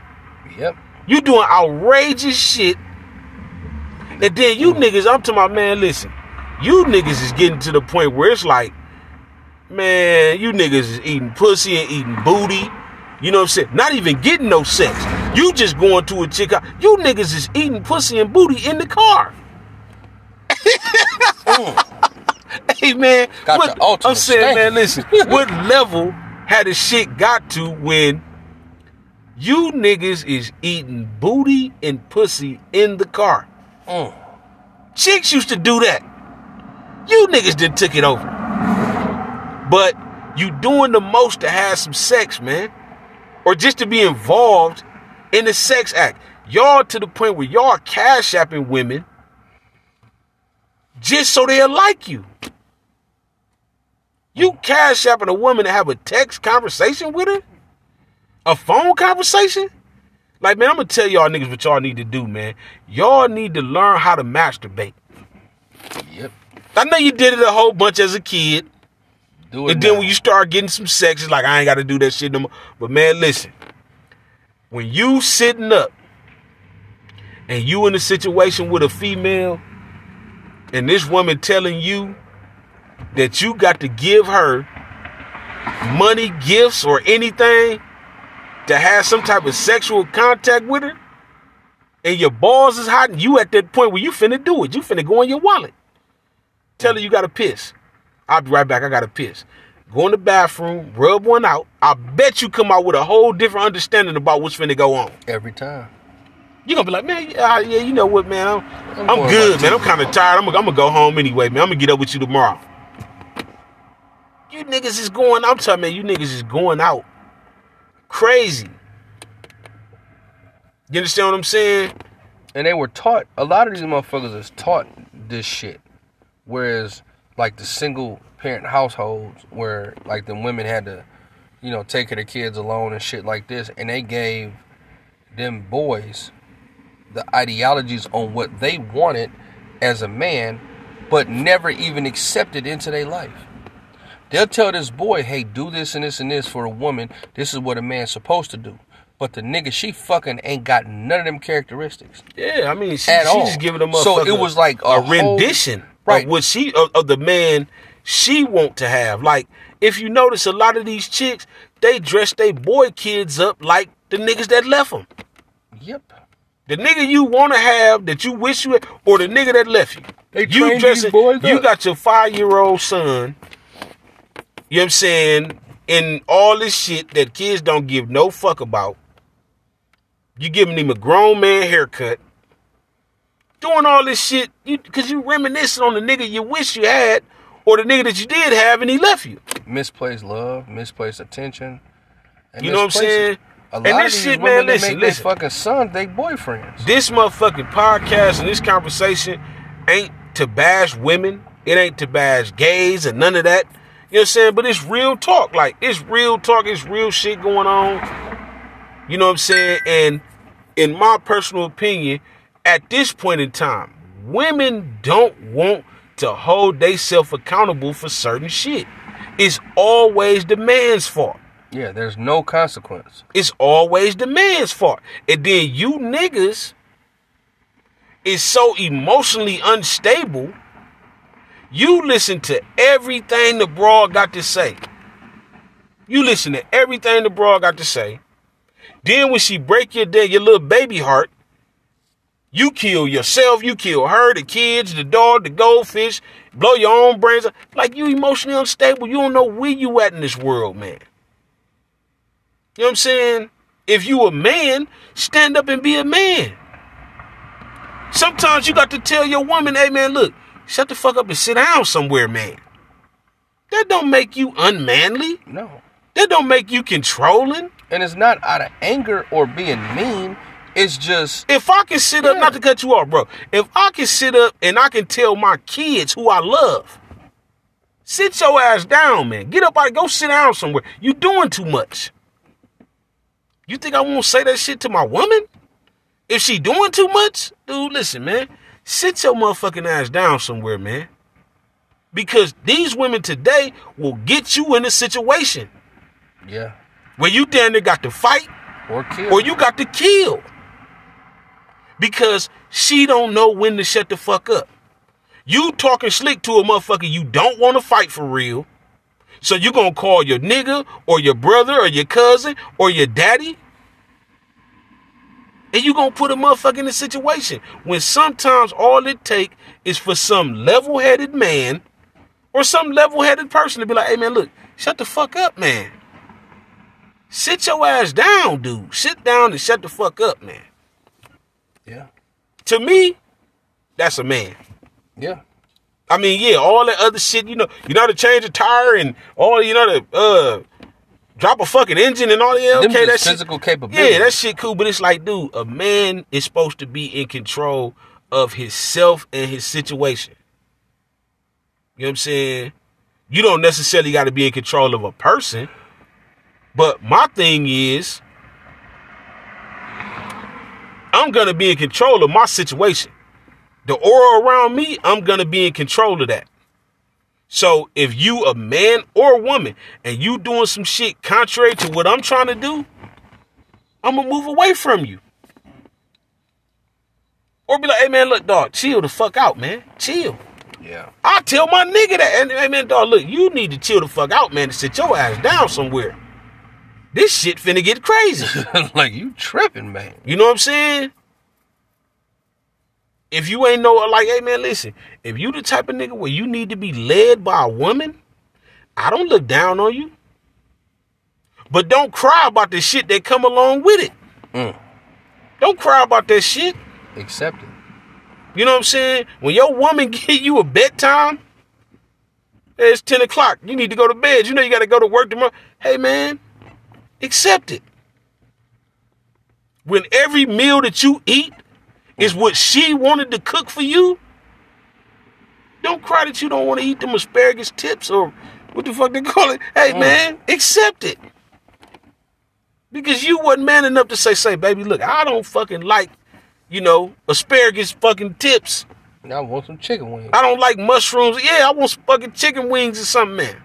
Yep. You doing outrageous shit. And then you niggas, I'm talking about, man, listen. You niggas is getting to the point where it's like, man, you niggas is eating pussy and eating booty. You know what I'm saying? Not even getting no sex. You just going to a chick out. You niggas is eating pussy and booty in the car. [LAUGHS] hey man, what- I'm saying, man, stank. listen. what level had the shit got to when you niggas is eating booty and pussy in the car? Mm. Chicks used to do that. You niggas did took it over. But you doing the most to have some sex, man. Or just to be involved in the sex act. Y'all to the point where y'all cash apping women just so they'll like you. You cash apping a woman to have a text conversation with her? A phone conversation? Like, man, I'm gonna tell y'all niggas what y'all need to do, man. Y'all need to learn how to masturbate. Yep. I know you did it a whole bunch as a kid. Do it. And then now. when you start getting some sex, it's like I ain't gotta do that shit no more. But man, listen. When you sitting up and you in a situation with a female and this woman telling you that you got to give her money, gifts, or anything to have some type of sexual contact with her, and your balls is hot, and you at that point where you finna do it. You finna go in your wallet. Tell her you gotta piss. I'll be right back. I gotta piss. Go in the bathroom, rub one out. I bet you come out with a whole different understanding about what's finna go on. every time. You're gonna be like, man, yeah, yeah, you know what, man? I'm, I'm I'm good, man. I'm kind of tired. I'm gonna, I'm gonna go home anyway, man. I'm gonna get up with you tomorrow. You niggas is going. I'm telling you, you niggas is going out crazy. You understand what I'm saying? And they were taught. A lot of these motherfuckers is taught this shit. Whereas, like the single parent households, where like the women had to, you know, take care of their kids alone and shit like this, and they gave them boys the ideologies on what they wanted as a man, but never even accepted into their life. They'll tell this boy, hey, do this and this and this for a woman. This is what a man's supposed to do. But the nigga she fucking ain't got none of them characteristics. Yeah, I mean, she, At she all. just giving them up. So it was like a a, whole- rendition Right. of what she of, of the man she want to have. Like, if you notice, a lot of these chicks they dress their boy kids up like the niggas that left them. Yep. The nigga you want to have that you wish you had, or the nigga that left you. They you dressing, these boys you up. got your five year old son. You know what I'm saying? And all this shit that kids don't give no fuck about. You giving him a grown man haircut. Doing all this shit you, because you reminiscing on the nigga you wish you had, or the nigga that you did have and he left you. Misplaced love, misplaced attention. and You know what I'm saying? A And lot this of these shit, women, man, listen, make listen. fucking sons they boyfriends. This motherfucking podcast and this conversation ain't to bash women. It ain't to bash gays and none of that. You know what I'm saying? But it's real talk. Like, it's real talk. It's real shit going on. You know what I'm saying? And in my personal opinion, at this point in time, women don't want to hold themselves accountable for certain shit. It's always the man's fault. Yeah, there's no consequence. It's always the man's fault. And then you niggas, is so emotionally unstable, you listen to everything the broad got to say. You listen to everything the broad got to say. Then when she break your day, your little baby heart, you kill yourself, you kill her, the kids, the dog, the goldfish, blow your own brains out. Like you emotionally unstable. You don't know where you at in this world, man. You know what I'm saying? If you a man, stand up and be a man. Sometimes you got to tell your woman, hey man, look, shut the fuck up and sit down somewhere, man. That don't make you unmanly. No. That don't make you controlling. And it's not out of anger or being mean. It's just If I can sit up, not to cut you off, bro. If I can sit up and I can tell my kids who I love, sit your ass down, man. Get up out, go sit down somewhere. You doing too much. You think I won't say that shit to my woman? If she doing too much, dude, listen, man. Sit your motherfucking ass down somewhere, man. Because these women today will get you in a situation yeah. where you damn near got to fight Or kill. or you got to kill because she don't know when to shut the fuck up. You talking slick to a motherfucker you don't want to fight for real. So you gonna call your nigga or your brother or your cousin or your daddy? And you gonna put a motherfucker in a situation when sometimes all it take is for some level-headed man or some level-headed person to be like, hey man, look, shut the fuck up, man. Sit your ass down, dude. Sit down and shut the fuck up, man. yeah. To me, that's a man. Yeah. I mean, yeah, all that other shit, you know, you know how to change a tire and all, you know, to uh drop a fucking engine and all that. Them Okay, that shit. capability. Yeah, that shit cool, but it's like, dude, a man is supposed to be in control of himself and his situation. You know what I'm saying? You don't necessarily got to be in control of a person. But my thing is, I'm going to be in control of my situation. The aura around me, I'm going to be in control of that. So if you a man or a woman and you doing some shit contrary to what I'm trying to do, I'm gonna move away from you. Or be like, hey man, look, dog, chill the fuck out, man. Chill. Yeah. I tell my nigga that, and hey man, dog, look, you need to chill the fuck out, man, and sit your ass down somewhere. This shit finna get crazy. [LAUGHS] like you tripping, man. You know what I'm saying? If you ain't know, like, hey man, listen, if you the type of nigga where you need to be led by a woman, I don't look down on you. But don't cry about the shit that come along with it. Mm. Don't cry about that shit. Accept it. You know what I'm saying? When your woman [LAUGHS] give you a bedtime, it's 10 o'clock. You need to go to bed. You know you got to go to work tomorrow. Hey, man, accept it. When every meal that you eat is what she wanted to cook for you, don't cry that you don't want to eat them asparagus tips or what the fuck they [LAUGHS] call it. Hey, mm. man, accept it. Because you wasn't man enough to say, say, baby, look, I don't fucking like, you know, asparagus fucking tips. Now I want some chicken wings. I don't like mushrooms. Yeah, I want some fucking chicken wings or something, man.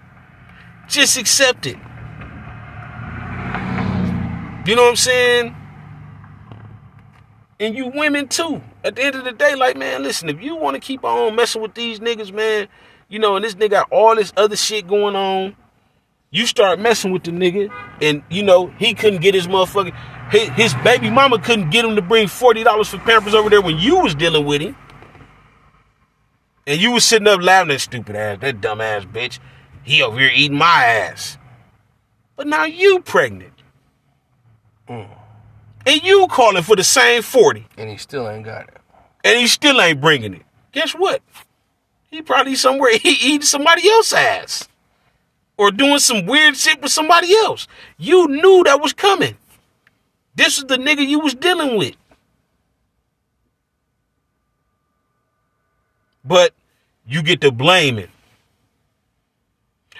Just accept it. You know what I'm saying? And you women too. At the end of the day, like, man, listen, if you want to keep on messing with these niggas, man, you know, and this nigga got all this other shit going on, you start messing with the nigga, and you know, he couldn't get his motherfucking his, his baby mama couldn't get him to bring $40 for Pampers over there when you was dealing with him. And you was sitting up laughing at stupid ass, that dumb ass bitch. He over here eating my ass. But now you pregnant. Mm. And you calling for the same 40. And he still ain't got it. And he still ain't bringing it. Guess what? He probably somewhere [LAUGHS] he eating somebody else's ass. Or doing some weird shit with somebody else. You knew that was coming. This is the nigga you was dealing with. But you get to blaming.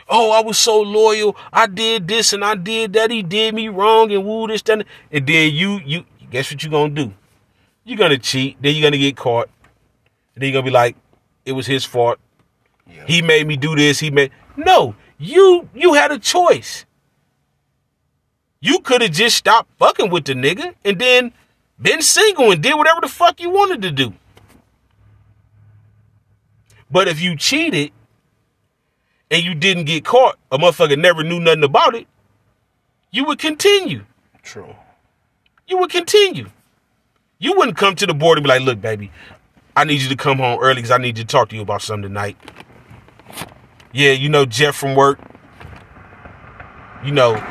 Oh, I was so loyal. I did this and I did that. He did me wrong and woo this, that. And then you, you, guess what you're gonna do? You're gonna cheat. Then you're gonna get caught. And then you're gonna be like, it was his fault. Yeah. He made me do this. He made no. You you had a choice. You could have just stopped fucking with the nigga and then been single and did whatever the fuck you wanted to do. But if you cheated and you didn't get caught, a motherfucker never knew nothing about it, you would continue. True. You would continue. You wouldn't come to the board and be like, look, baby, I need you to come home early because I need to talk to you about something tonight. Yeah, you know Jeff from work. You know,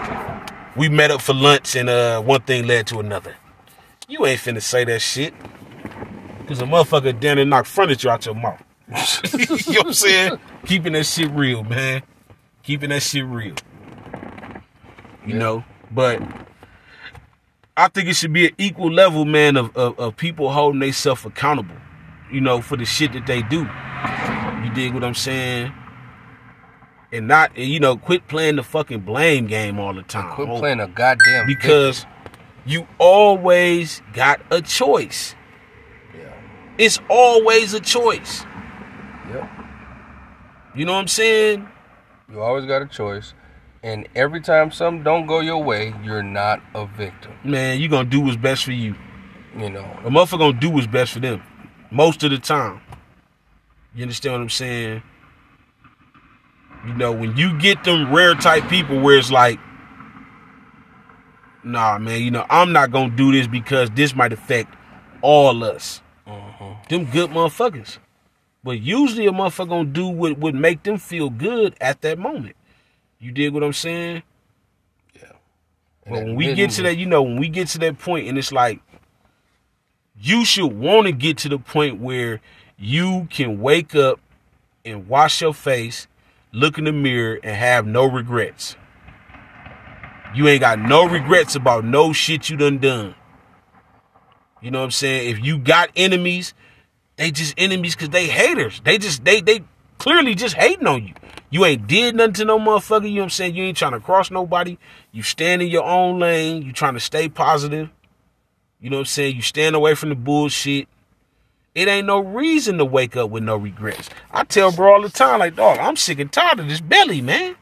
we met up for lunch and uh one thing led to another. You ain't finna say that shit. Cause a motherfucker down there knock furniture out your mouth. [LAUGHS] you know what I'm saying? Keeping that shit real, man. Keeping that shit real. You Yeah. know, but I think it should be an equal level, man, of, of, of people holding themselves accountable, you know, for the shit that they do. You dig what I'm saying? And not, you know, quit playing the fucking blame game all the time. Quit Oh, playing a goddamn because you always got a choice. victim. It's always a choice. Yep. You know what I'm saying? You always got a choice. And every time something don't go your way, you're not a victim. Man, you gonna do what's best for you. You know. A motherfucker gonna do what's best for them. Most of the time. You understand what I'm saying? You know, when you get them rare type people where it's like, nah, man, you know, I'm not gonna do this because this might affect all us. Uh-huh. Them good motherfuckers. But usually a motherfucker gonna do what would make them feel good at that moment. You dig what I'm saying? And But when we get to that, you know, when we get to that point, and it's like, you should want to get to the point where you can wake up and wash your face, look in the mirror, and have no regrets. You ain't got no regrets about no shit you done done. You know what I'm saying? If you got enemies, they just enemies because they haters. They just they they clearly just hating on you. You ain't did nothing to no motherfucker. You know what I'm saying? You ain't trying to cross nobody. You stand in your own lane. You trying to stay positive. You know what I'm saying? You stand away from the bullshit. It ain't no reason to wake up with no regrets. I tell bro all the time, like, dog, I'm sick and tired of this belly, man.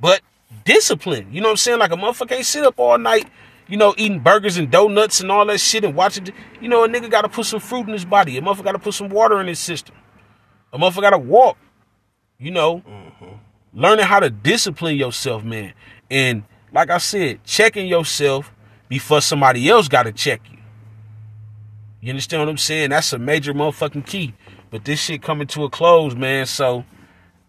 But discipline, you know what I'm saying? Like a motherfucker can't sit up all night, you know, eating burgers and donuts and all that shit and watching. You know, a nigga got to put some fruit in his body. A motherfucker got to put some water in his system. A motherfucker got to walk. You know, learning how to discipline yourself, man. And like I said, checking yourself before somebody else got to check you. You understand what I'm saying? That's a major motherfucking key. But this shit coming to a close, man. So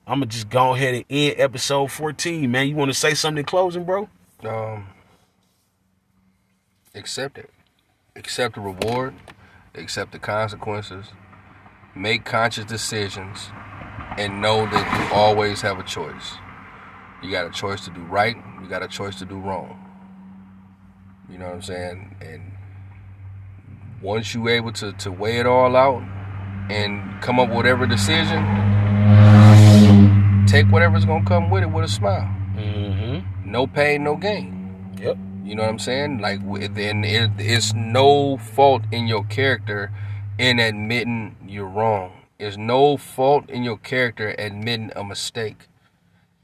I'm gonna just go ahead and end episode 14, man. You want to say something in closing, bro? um, accept it. Accept the reward. Accept the consequences. Make conscious decisions, and know that you always have a choice. You got a choice to do right. You got a choice to do wrong. You know what I'm saying? And once you're able to to weigh it all out and come up with whatever decision, take whatever's gonna come with it with a smile. Mm-hmm. No pain, no gain. Yep. You know what I'm saying? Like, then it, it's no fault in your character in admitting you're wrong. There's no fault in your character admitting a mistake.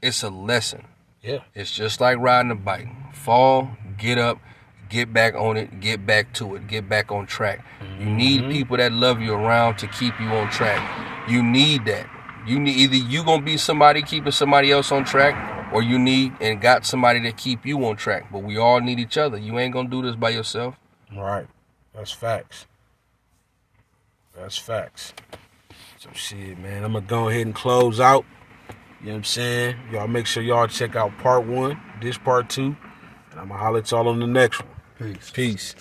It's a lesson. Yeah. It's just like riding a bike. Fall, get up, get back on it, get back to it, get back on track. You need mm-hmm. people that love you around to keep you on track. You need that. You need either you gonna be somebody keeping somebody else on track, or you need and got somebody to keep you on track. But we all need each other. You ain't gonna do this by yourself. Right. That's facts. That's facts. So shit, man. I'm gonna go ahead and close out. You know what I'm saying? Y'all make sure y'all check out part one, this part two, and I'm gonna holler at y'all on the next one. Peace. Peace.